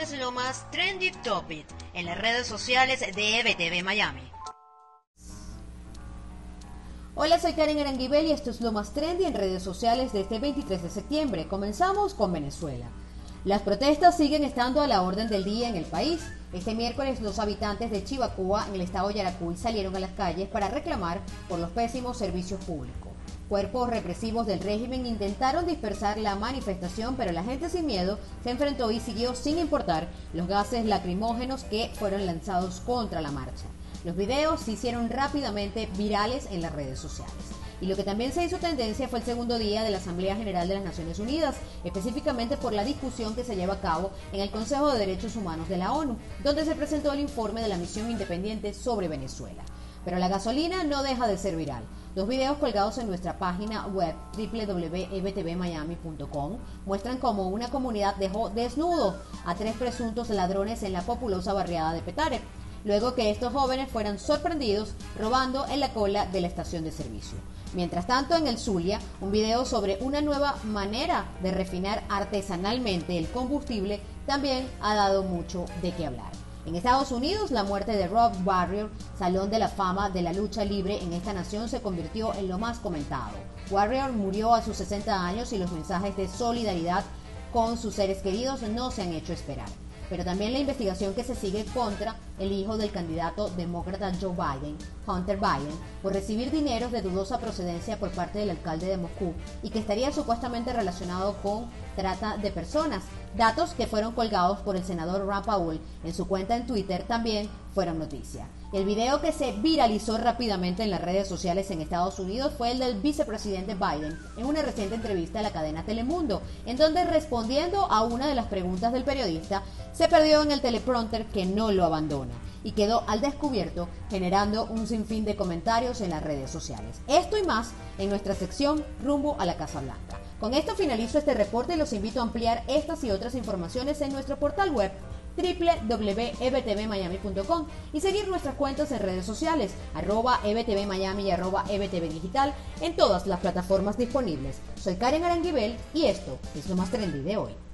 es lo más trendy topic en las redes sociales de EBTV Miami. Hola, soy Karen Aranguibel y esto es lo más trendy en redes sociales de este 23 de septiembre. Comenzamos con Venezuela. Las protestas siguen estando a la orden del día en el país. Este miércoles los habitantes de Chivacúa en el estado Yaracuy salieron a las calles para reclamar por los pésimos servicios públicos. Cuerpos represivos del régimen intentaron dispersar la manifestación, pero la gente sin miedo se enfrentó y siguió sin importar los gases lacrimógenos que fueron lanzados contra la marcha. Los videos se hicieron rápidamente virales en las redes sociales. Y lo que también se hizo tendencia fue el segundo día de la Asamblea General de las Naciones Unidas, específicamente por la discusión que se lleva a cabo en el Consejo de Derechos Humanos de la ONU, donde se presentó el informe de la misión independiente sobre Venezuela. Pero la gasolina no deja de ser viral. Dos videos colgados en nuestra página web www.ebtvmiami.com muestran cómo una comunidad dejó desnudo a tres presuntos ladrones en la populosa barriada de Petare, luego que estos jóvenes fueran sorprendidos robando en la cola de la estación de servicio. Mientras tanto, en el Zulia, un video sobre una nueva manera de refinar artesanalmente el combustible también ha dado mucho de qué hablar. En Estados Unidos, la muerte de Rob Warrior, salón de la fama de la lucha libre en esta nación, se convirtió en lo más comentado. Warrior murió a sus 60 años y los mensajes de solidaridad con sus seres queridos no se han hecho esperar pero también la investigación que se sigue contra el hijo del candidato demócrata Joe Biden, Hunter Biden, por recibir dineros de dudosa procedencia por parte del alcalde de Moscú y que estaría supuestamente relacionado con trata de personas. Datos que fueron colgados por el senador Ron Paul en su cuenta en Twitter también fueron noticia. El video que se viralizó rápidamente en las redes sociales en Estados Unidos fue el del vicepresidente Biden en una reciente entrevista a la cadena Telemundo, en donde respondiendo a una de las preguntas del periodista, se perdió en el teleprompter que no lo abandona y quedó al descubierto generando un sinfín de comentarios en las redes sociales. Esto y más en nuestra sección Rumbo a la Casa Blanca. Con esto finalizo este reporte y los invito a ampliar estas y otras informaciones en nuestro portal web www.ebtvmiami.com y seguir nuestras cuentas en redes sociales, arroba ebtvmiami y arroba ebtvdigital en todas las plataformas disponibles. Soy Karen Aranguibel y esto es lo más trendy de hoy.